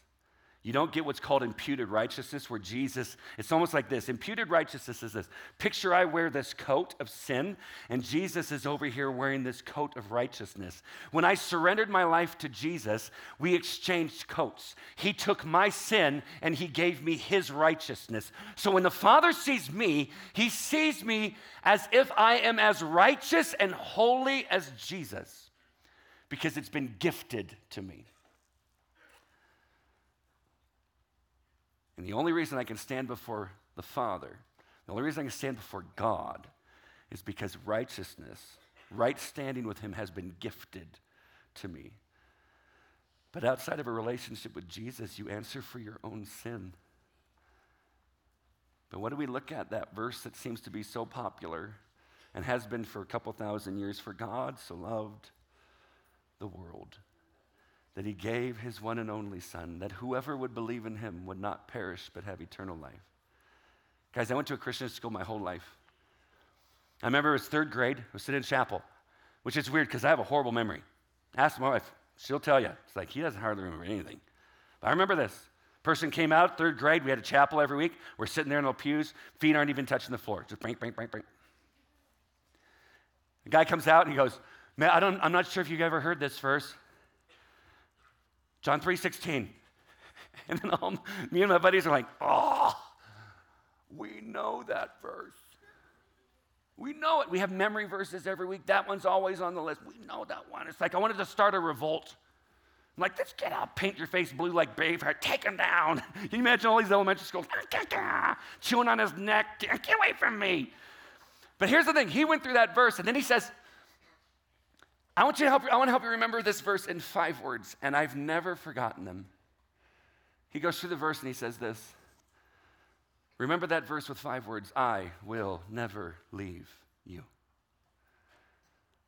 You don't get what's called imputed righteousness, where Jesus, it's almost like this. Imputed righteousness is this. Picture I wear this coat of sin, and Jesus is over here wearing this coat of righteousness. When I surrendered my life to Jesus, we exchanged coats. He took my sin and he gave me his righteousness. So when the Father sees me, he sees me as if I am as righteous and holy as Jesus, because it's been gifted to me. And the only reason I can stand before the Father, the only reason I can stand before God, is because righteousness, right standing with Him, has been gifted to me. But outside of a relationship with Jesus, you answer for your own sin. But what do we look at? That verse that seems to be so popular and has been for a couple thousand years for God so loved the world that he gave his one and only Son, that whoever would believe in him would not perish but have eternal life. Guys, I went to a Christian school my whole life. I remember it was third grade, I was sitting in chapel, which is weird because I have a horrible memory. Ask my wife, she'll tell you. It's like he doesn't hardly remember anything. But I remember this. Person came out, third grade, we had a chapel every week. We're sitting there in the pews, feet aren't even touching the floor. Just brink, brink, brink, brink. The guy comes out and he goes, Man, I don't, I'm not sure if you've ever heard this verse. John 3:16. And then all, me and my buddies are like, oh, we know that verse. We know it. We have memory verses every week. That one's always on the list. We know that one. It's like I wanted to start a revolt. I'm like, let's get out, paint your face blue like Braveheart, take him down. Can you imagine all these elementary schools ah, chewing on his neck? Get away from me. But here's the thing he went through that verse, and then he says, I want you to help I want to help you remember this verse in five words, and I've never forgotten them. He goes through the verse and he says this. Remember that verse with five words I will never leave you.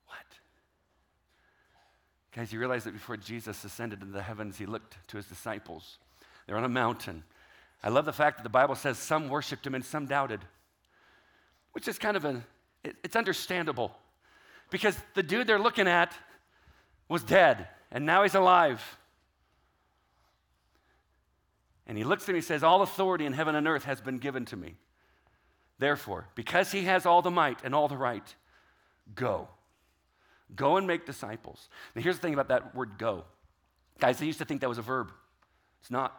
What? Guys, you realize that before Jesus ascended into the heavens, he looked to his disciples. They're on a mountain. I love the fact that the Bible says some worshiped him and some doubted, which is kind of a, it, it's understandable because the dude they're looking at was dead and now he's alive. And he looks at me and says, All authority in heaven and earth has been given to me. Therefore, because he has all the might and all the right, go. Go and make disciples. Now, here's the thing about that word go. Guys, they used to think that was a verb. It's not.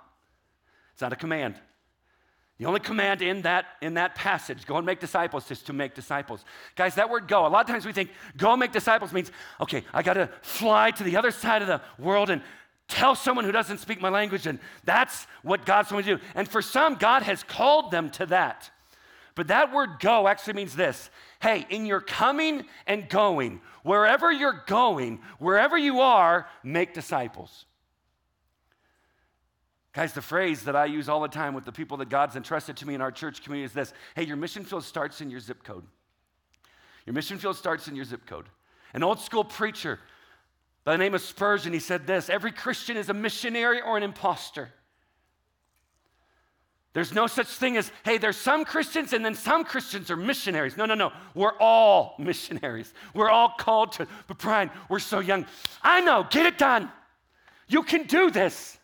It's not a command. The only command in that, in that passage, go and make disciples, is to make disciples. Guys, that word go, a lot of times we think go make disciples means, okay, I got to fly to the other side of the world and tell someone who doesn't speak my language, and that's what God's going to do. And for some, God has called them to that. But that word go actually means this hey, in your coming and going, wherever you're going, wherever you are, make disciples. Guys, the phrase that I use all the time with the people that God's entrusted to me in our church community is this hey, your mission field starts in your zip code. Your mission field starts in your zip code. An old school preacher by the name of Spurgeon, he said this every Christian is a missionary or an impostor. There's no such thing as, hey, there's some Christians and then some Christians are missionaries. No, no, no. We're all missionaries. We're all called to, but Brian, we're so young. I know, get it done. You can do this.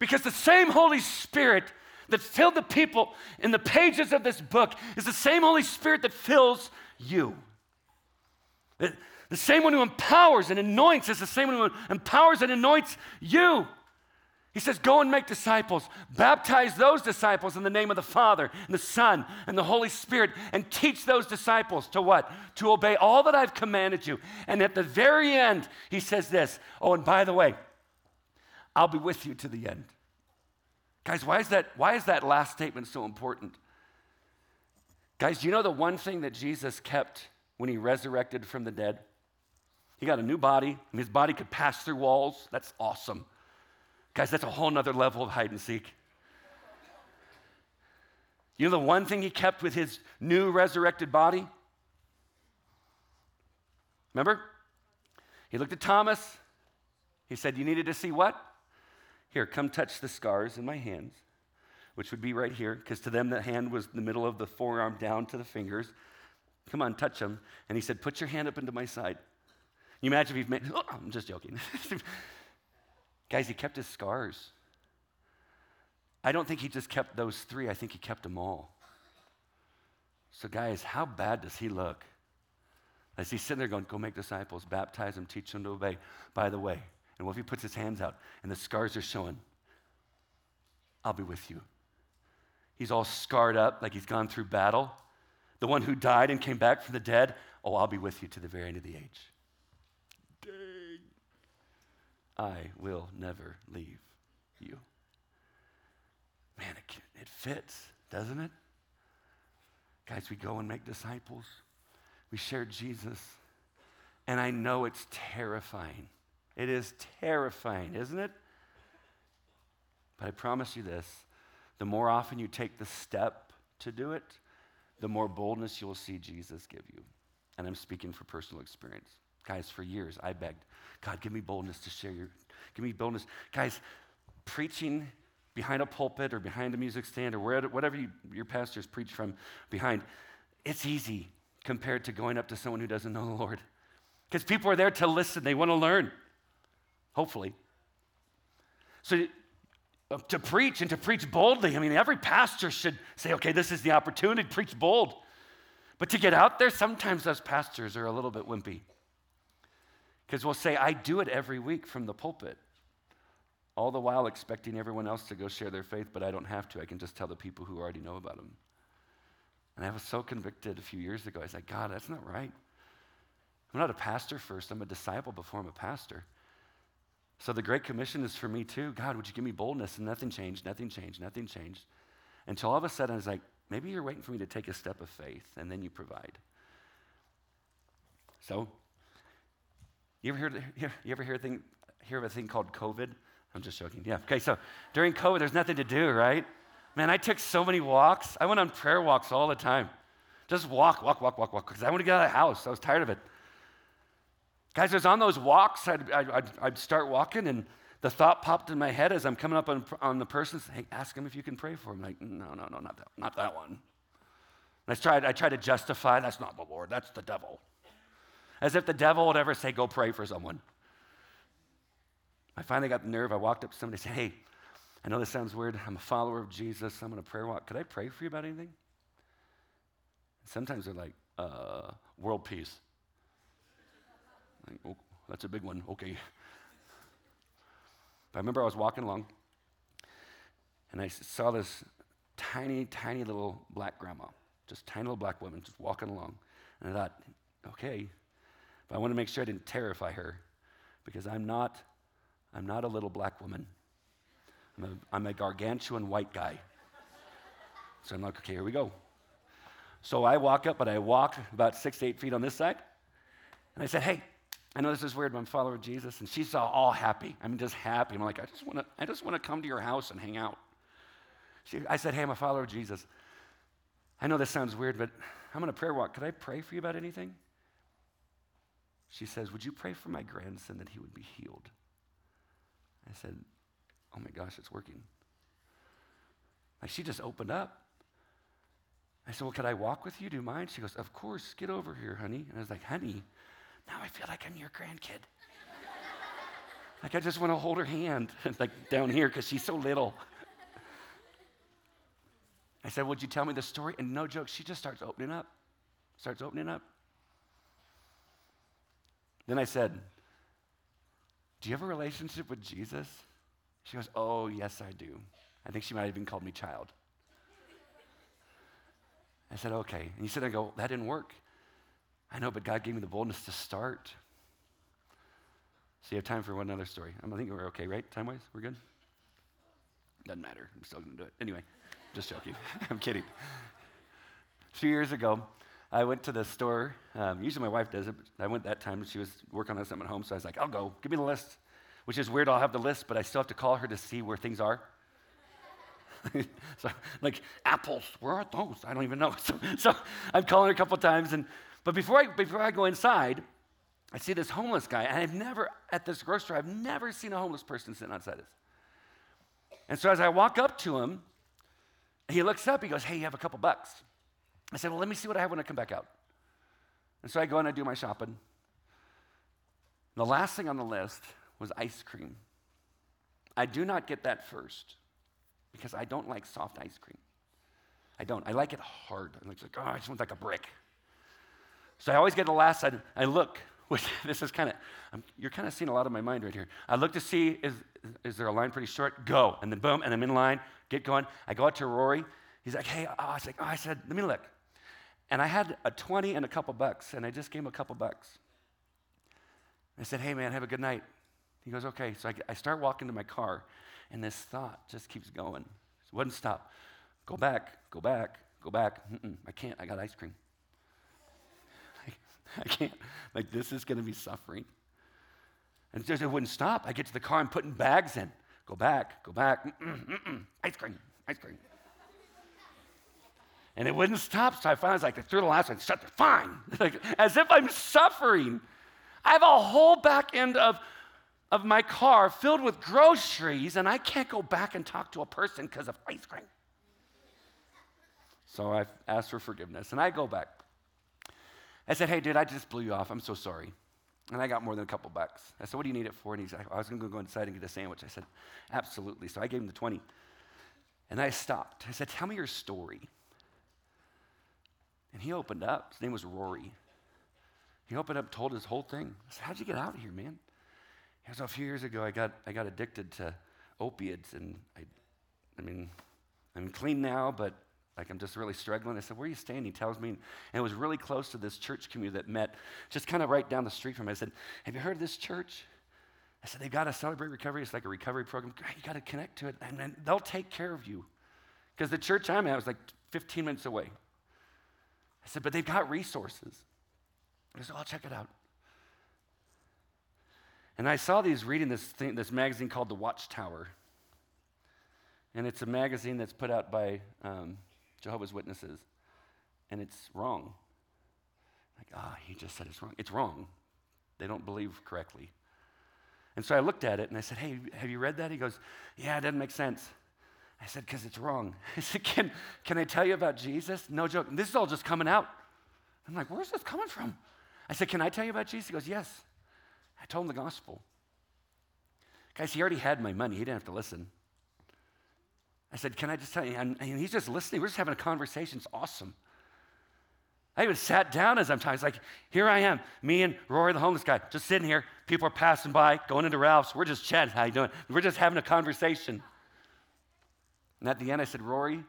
Because the same Holy Spirit that filled the people in the pages of this book is the same Holy Spirit that fills you. The same one who empowers and anoints is the same one who empowers and anoints you. He says, Go and make disciples. Baptize those disciples in the name of the Father, and the Son, and the Holy Spirit, and teach those disciples to what? To obey all that I've commanded you. And at the very end, he says this Oh, and by the way, I'll be with you to the end. Guys, why is that, why is that last statement so important? Guys, do you know the one thing that Jesus kept when he resurrected from the dead? He got a new body. his body could pass through walls. That's awesome. Guys, that's a whole nother level of hide and seek. You know the one thing he kept with his new resurrected body? Remember? He looked at Thomas. He said, You needed to see what? Here, come touch the scars in my hands, which would be right here, because to them the hand was the middle of the forearm down to the fingers. Come on, touch them. And he said, Put your hand up into my side. You imagine if you've made, oh, I'm just joking. Guys, he kept his scars. I don't think he just kept those three, I think he kept them all. So, guys, how bad does he look? As he's sitting there going, Go make disciples, baptize them, teach them to obey. By the way, and what if he puts his hands out and the scars are showing? I'll be with you. He's all scarred up like he's gone through battle. The one who died and came back from the dead, oh, I'll be with you to the very end of the age. I will never leave you. Man, it, it fits, doesn't it? Guys, we go and make disciples. We share Jesus. And I know it's terrifying. It is terrifying, isn't it? But I promise you this the more often you take the step to do it, the more boldness you'll see Jesus give you. And I'm speaking for personal experience. Guys, for years I begged, God, give me boldness to share your, give me boldness. Guys, preaching behind a pulpit or behind a music stand or wherever, whatever you, your pastors preach from behind, it's easy compared to going up to someone who doesn't know the Lord. Because people are there to listen, they want to learn, hopefully. So uh, to preach and to preach boldly, I mean, every pastor should say, okay, this is the opportunity preach bold. But to get out there, sometimes us pastors are a little bit wimpy. Because we'll say, I do it every week from the pulpit, all the while expecting everyone else to go share their faith, but I don't have to. I can just tell the people who already know about them. And I was so convicted a few years ago. I said, God, that's not right. I'm not a pastor first, I'm a disciple before I'm a pastor. So the Great Commission is for me too. God, would you give me boldness? And nothing changed, nothing changed, nothing changed. Until all of a sudden I was like, maybe you're waiting for me to take a step of faith and then you provide. So, you ever hear, you ever hear, thing, hear of a thing called COVID? I'm just joking. Yeah. Okay, so during COVID, there's nothing to do, right? Man, I took so many walks. I went on prayer walks all the time. Just walk, walk, walk, walk, walk, because I want to get out of the house. I was tired of it. Guys, I was on those walks. I'd, I'd, I'd start walking, and the thought popped in my head as I'm coming up on, on the person, hey, ask him if you can pray for him. Like, no, no, no, not that, not that one. And I tried, I tried to justify, that's not the Lord, that's the devil. As if the devil would ever say, go pray for someone. I finally got the nerve. I walked up to somebody and said, hey, I know this sounds weird. I'm a follower of Jesus. I'm on a prayer walk. Could I pray for you about anything? Sometimes they're like, uh, world peace. Oh, that's a big one. Okay. I remember I was walking along and I saw this tiny, tiny little black grandma, just tiny little black woman, just walking along. And I thought, okay, but I want to make sure I didn't terrify her because I'm not, I'm not a little black woman. I'm a, I'm a gargantuan white guy. So I'm like, okay, here we go. So I walk up, but I walk about six to eight feet on this side. And I said, hey, I know this is weird, but I'm a follower of Jesus. And she's all happy. I'm just happy. I'm like, I just want to, I just want to come to your house and hang out. She, I said, hey, I'm a follower of Jesus. I know this sounds weird, but I'm on a prayer walk. Could I pray for you about anything? She says, Would you pray for my grandson that he would be healed? I said, Oh my gosh, it's working. Like she just opened up. I said, Well, could I walk with you? Do you mind? She goes, Of course, get over here, honey. And I was like, Honey, now I feel like I'm your grandkid. like I just want to hold her hand, like down here, because she's so little. I said, Would you tell me the story? And no joke, she just starts opening up. Starts opening up. Then I said, Do you have a relationship with Jesus? She goes, Oh, yes, I do. I think she might have even called me child. I said, Okay. And he said, I go, That didn't work. I know, but God gave me the boldness to start. So you have time for one other story. I think we're okay, right? Time wise? We're good? Doesn't matter. I'm still going to do it. Anyway, just joking. I'm kidding. A few years ago, I went to the store. Um, usually my wife does it, but I went that time. She was working on something at home, so I was like, I'll go. Give me the list. Which is weird. I'll have the list, but I still have to call her to see where things are. so, like apples, where are those? I don't even know. So, so I'm calling her a couple times, and but before I before I go inside, I see this homeless guy, and I've never at this grocery store, I've never seen a homeless person sitting outside this. And so as I walk up to him, he looks up. He goes, "Hey, you have a couple bucks?" I said, Well, let me see what I have when I come back out. And so I go and I do my shopping. The last thing on the list was ice cream. I do not get that first because I don't like soft ice cream. I don't. I like it hard. I like, oh, I just want like a brick. So I always get the last side. I look, which this is kind of, you're kind of seeing a lot of my mind right here. I look to see, is, is there a line pretty short? Go. And then boom, and I'm in line, get going. I go out to Rory. He's like, hey, oh, I was like, oh, I said, let me look. And I had a 20 and a couple bucks, and I just gave him a couple bucks. I said, hey, man, have a good night. He goes, okay. So I, I start walking to my car, and this thought just keeps going. It wouldn't stop. Go back, go back, go back. Mm-mm, I can't. I got ice cream. I, I can't. Like, this is going to be suffering. And just, it wouldn't stop. I get to the car, I'm putting bags in. Go back, go back. Mm-mm, mm-mm. Ice cream, ice cream. And it wouldn't stop. So I finally was like, threw the last one, shut the fine. like, as if I'm suffering. I have a whole back end of, of my car filled with groceries, and I can't go back and talk to a person because of ice cream. So I asked for forgiveness, and I go back. I said, Hey, dude, I just blew you off. I'm so sorry. And I got more than a couple bucks. I said, What do you need it for? And he's like, I was going to go inside and get a sandwich. I said, Absolutely. So I gave him the 20. And I stopped. I said, Tell me your story. And he opened up. His name was Rory. He opened up, told his whole thing. I said, How'd you get out of here, man? He goes, oh, A few years ago, I got, I got addicted to opiates. And I, I mean, I'm clean now, but like I'm just really struggling. I said, Where are you staying? He tells me. And it was really close to this church community that met just kind of right down the street from me. I said, Have you heard of this church? I said, They've got to celebrate recovery. It's like a recovery program. You got to connect to it, and, they'll take care of you. Because the church I'm at was like 15 minutes away. I said, But they've got resources. I said, I'll check it out. And I saw these reading this, thing, this magazine called The Watchtower. And it's a magazine that's put out by um, Jehovah's Witnesses. And it's wrong. Like, ah, he just said it's wrong. It's wrong. They don't believe correctly. And so I looked at it and I said, Hey, have you read that? He goes, Yeah, it doesn't make sense. I said, Because it's wrong. I said, can, can I tell you about Jesus? No joke. This is all just coming out. I'm like, Where's this coming from? I said, Can I tell you about Jesus? He goes, Yes. I told him the gospel. Guys, he already had my money. He didn't have to listen. I said, Can I just tell you? And, he's just listening. We're just having a conversation. It's awesome. I even sat down as I'm talking. It's like, here I am, me and Rory, the homeless guy, just sitting here. People are passing by, going into Ralph's. We're just chatting. How you doing? We're just having a conversation. And at the end, I said, Rory,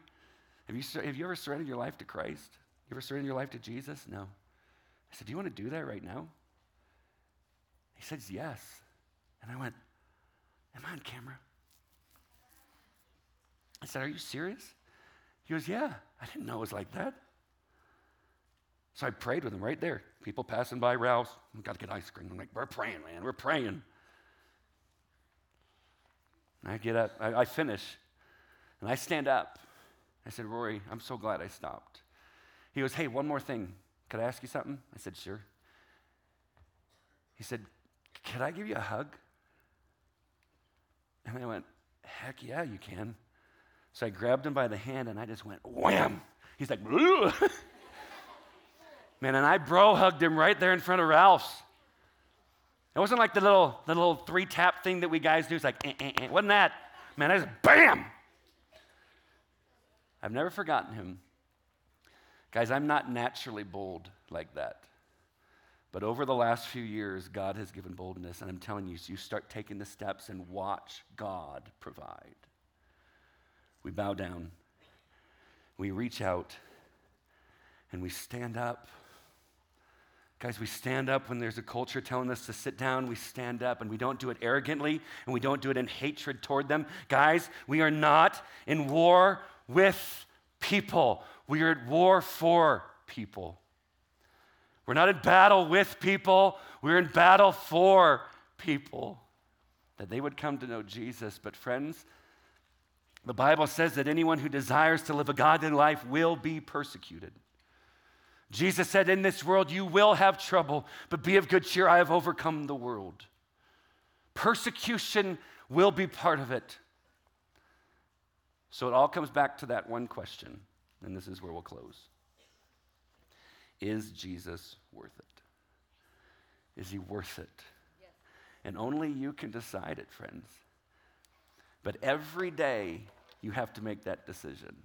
have you, have you ever surrendered your life to Christ? You ever surrendered your life to Jesus? No. I said, Do you want to do that right now? He says, Yes. And I went, Am I on camera? I said, Are you serious? He goes, Yeah. I didn't know it was like that. So I prayed with him right there. People passing by Ralph's, got to get ice cream. I'm like, We're praying, man. We're praying. And I get up, I, I finish, and I stand up. I said, Rory, I'm so glad I stopped. He goes, Hey, one more thing. Could I ask you something? I said, Sure. He said, Could I give you a hug? And I went, Heck yeah, you can. So I grabbed him by the hand and I just went, Wham! He's like, Man, and I bro hugged him right there in front of Ralph's. It wasn't like the little, the little three tap thing that we guys do. It's like, eh, eh, eh. wasn't that? Man, I just bam! I've never forgotten him. Guys, I'm not naturally bold like that. But over the last few years, God has given boldness. And I'm telling you, you start taking the steps and watch God provide. We bow down, we reach out, and we stand up. Guys, we stand up when there's a culture telling us to sit down. We stand up and we don't do it arrogantly and we don't do it in hatred toward them. Guys, we are not in war with people. We are at war for people. We're not in battle with people, we're in battle for people. That they would come to know Jesus. But, friends, the Bible says that anyone who desires to live a godly life will be persecuted. Jesus said, In this world you will have trouble, but be of good cheer, I have overcome the world. Persecution will be part of it. So it all comes back to that one question, and this is where we'll close. Is Jesus worth it? Is he worth it? Yes. And only you can decide it, friends. But every day, you have to make that decision.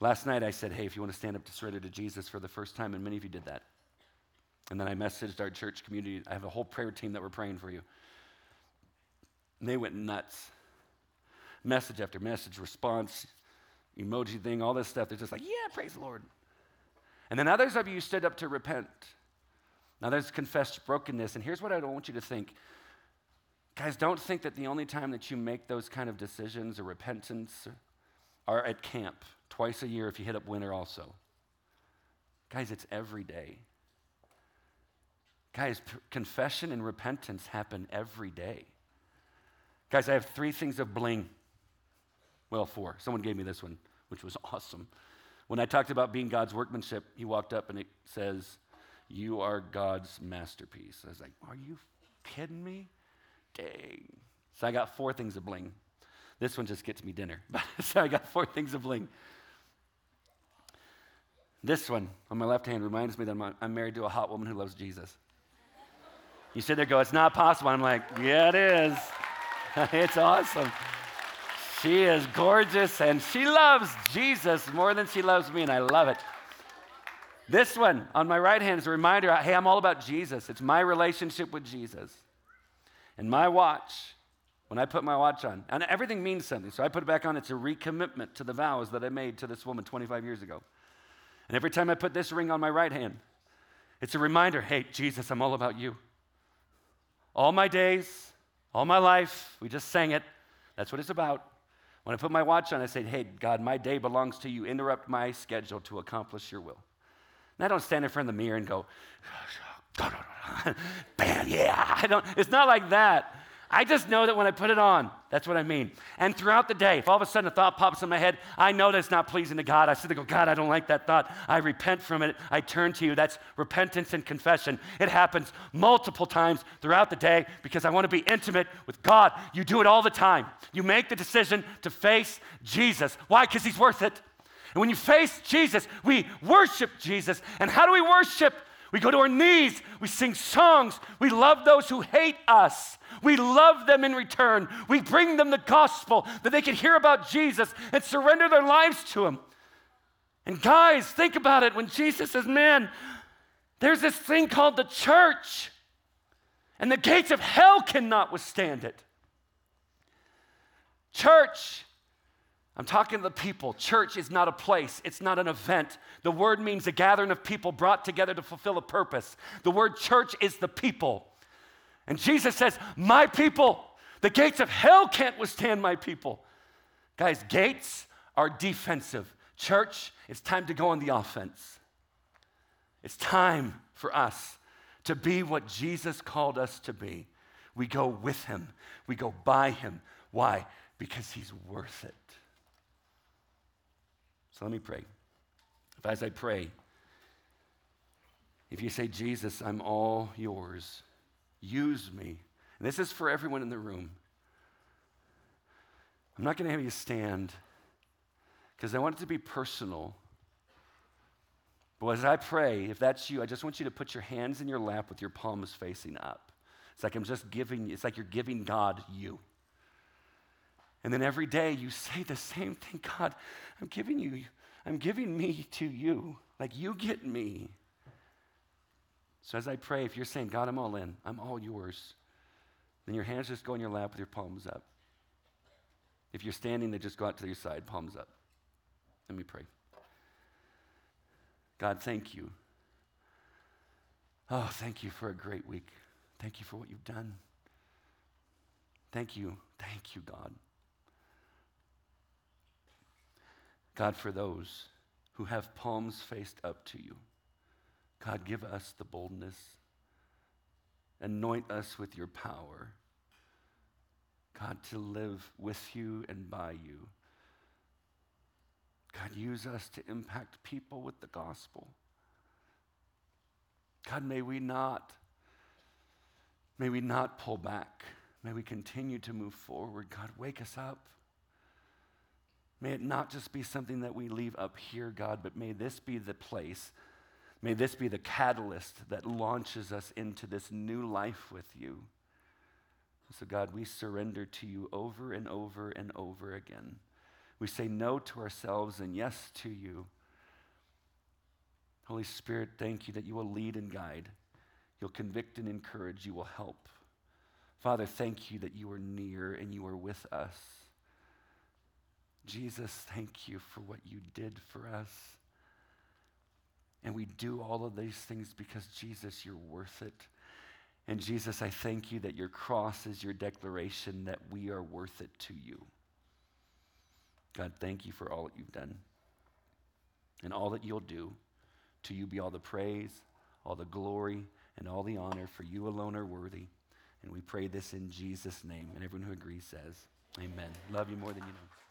Last night, I said, hey, if you want to stand up to surrender to Jesus for the first time, and many of you did that. And then I messaged our church community. I have a whole prayer team that were praying for you. And they went nuts. Message after message, response, emoji thing, all this stuff. They're just like, yeah, praise the Lord. And then others of you stood up to repent. Now, there's confessed brokenness. And here's what I don't want you to think. Guys, don't think that the only time that you make those kind of decisions or repentance are at camp twice a year if you hit up winter also. Guys, it's every day. Guys, p- confession and repentance happen every day. Guys, I have three things of bling. Well, four. Someone gave me this one, which was awesome. When I talked about being God's workmanship, he walked up and it says, You are God's masterpiece. I was like, Are you kidding me? So I got four things of bling. This one just gets me dinner. so I got four things of bling. This one on my left hand reminds me that I'm married to a hot woman who loves Jesus. You sit there go, It's not possible. I'm like, Yeah, it is. it's awesome. She is gorgeous and she loves Jesus more than she loves me, and I love it. This one on my right hand is a reminder hey, I'm all about Jesus. It's my relationship with Jesus. And my watch, when I put my watch on, and everything means something, so I put it back on, it's a recommitment to the vows that I made to this woman 25 years ago. And every time I put this ring on my right hand, it's a reminder hey, Jesus, I'm all about you. All my days, all my life, we just sang it. That's what it's about. When I put my watch on, I say, Hey, God, my day belongs to you. Interrupt my schedule to accomplish your will. And I don't stand in front of the mirror and go, Bam, yeah. I don't, it's not like that. I just know that when I put it on, that's what I mean. And throughout the day, if all of a sudden a thought pops in my head, I know that's not pleasing to God. I sit go, God, I don't like that thought. I repent from it. I turn to you. That's repentance and confession. It happens multiple times throughout the day because I want to be intimate with God. You do it all the time. You make the decision to face Jesus. Why? Because he's worth it. And when you face Jesus, we worship Jesus. And how do we worship? We go to our knees, we sing songs, we love those who hate us. We love them in return. We bring them the gospel that they can hear about Jesus and surrender their lives to Him. And guys, think about it when Jesus says, Man, there's this thing called the church, and the gates of hell cannot withstand it. Church, I'm talking to the people. Church is not a place, it's not an event. The word means a gathering of people brought together to fulfill a purpose. The word church is the people. And Jesus says, My people, the gates of hell can't withstand my people. Guys, gates are defensive. Church, it's time to go on the offense. It's time for us to be what Jesus called us to be. We go with him, we go by him. Why? Because he's worth it. So let me pray. If as I pray, if you say, Jesus, I'm all yours, Use me. And this is for everyone in the room. I'm not going to have you stand because I want it to be personal. But as I pray, if that's you, I just want you to put your hands in your lap with your palms facing up. It's like I'm just giving, it's like you're giving God you. And then every day you say the same thing God, I'm giving you, I'm giving me to you. Like you get me. So as I pray, if you're saying, God, I'm all in, I'm all yours, then your hands just go in your lap with your palms up. If you're standing, they just go out to your side, palms up. Let me pray. God, thank you. Oh, thank you for a great week. Thank you for what you've done. Thank you. Thank you, God. God, for those who have palms faced up to you. God, give us the boldness. Anoint us with your power. God, to live with you and by you. God, use us to impact people with the gospel. God, may we not, may we not pull back. May we continue to move forward. God, wake us up. May it not just be something that we leave up here, God, but may this be the place May this be the catalyst that launches us into this new life with you. So, God, we surrender to you over and over and over again. We say no to ourselves and yes to you. Holy Spirit, thank you that you will lead and guide. You'll convict and encourage. You will help. Father, thank you that you are near and you are with us. Jesus, thank you for what you did for us. And we do all of these things because, Jesus, you're worth it. And Jesus, I thank you that your cross is your declaration that we are worth it to you. God, thank you for all that you've done and all that you'll do. To you be all the praise, all the glory, and all the honor, for you alone are worthy. And we pray this in Jesus' name. And everyone who agrees says, Amen. Love you more than you know.